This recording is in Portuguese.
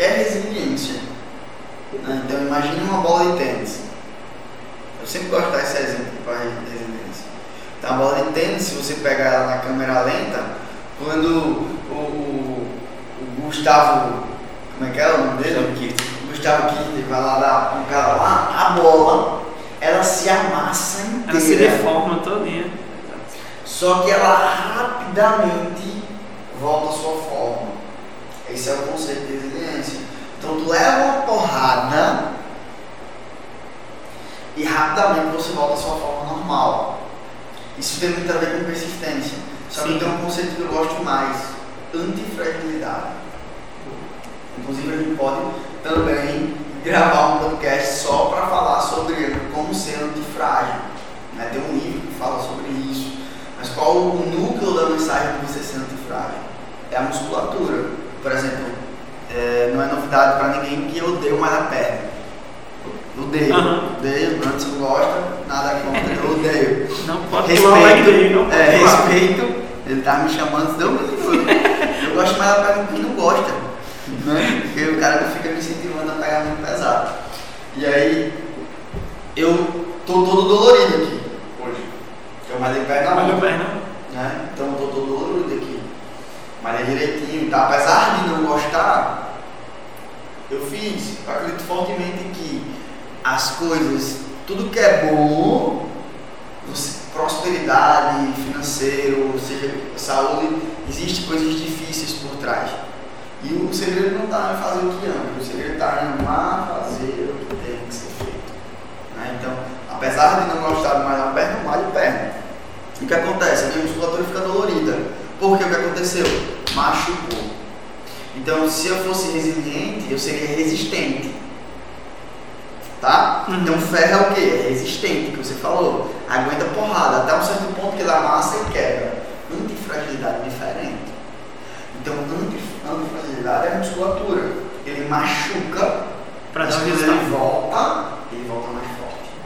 que é resiliência. Né? Então imagine uma bola de tênis. Eu sempre gosto de dar esse exemplo para resiliência. Então a bola de tênis, se você pegar ela na câmera lenta, quando o, o, o Gustavo, como é que é o nome dele? Gustavo Kirchner vai lá dar um cara lá, a bola, ela se amassa inteira. Ela se deforma todinha. Só que ela rapidamente volta à sua forma. Esse é o conceito de resiliência. Então tu leva uma porrada e rapidamente você volta à sua forma normal. Isso tem muito a ver com persistência. Só que tem um conceito que eu gosto mais, antifragilidade. Inclusive a gente pode também gravar um podcast só para falar sobre como ser antifrágil. Né? Tem um livro que fala sobre isso. Mas qual o núcleo da mensagem de você ser antifrágil? É a musculatura. Por exemplo, é, não é novidade para ninguém que eu odeio malhar perna. Odeio, Aham. odeio, antes não gosta, nada contra, eu odeio. Não pode pular o leg day, não pode é, respeito, ele tá me chamando, deu Eu gosto mais da perna quem não gosta, né? Porque o cara fica me incentivando a pegar muito pesado. E aí, eu tô todo dolorido aqui, hoje. Que eu malhei perna ontem, perna. né? Então eu tô todo dolorido aqui. Malhei direitinho, tá? Apesar de não gostar, eu fiz. Eu acredito fortemente que as coisas, tudo que é bom, prosperidade, financeiro, seja saúde, existe coisas difíceis por trás. E o segredo não está em fazer o que ama, o segredo está em amar fazer o que tem que ser feito. né? Então, apesar de não gostar de malhar perna, malho perna. E o que acontece? A minha musculatura fica dolorida. Porque o que aconteceu? Machucou. Então, se eu fosse resiliente, eu seria resistente. Tá? Uhum. Então, ferro é o quê? É resistente, que você falou. Aguenta porrada, até um certo ponto que ele amassa e quebra. Antifragilidade é diferente. Então, antif- antifragilidade é a musculatura. Ele machuca, Pra mas quando ele volta, ele volta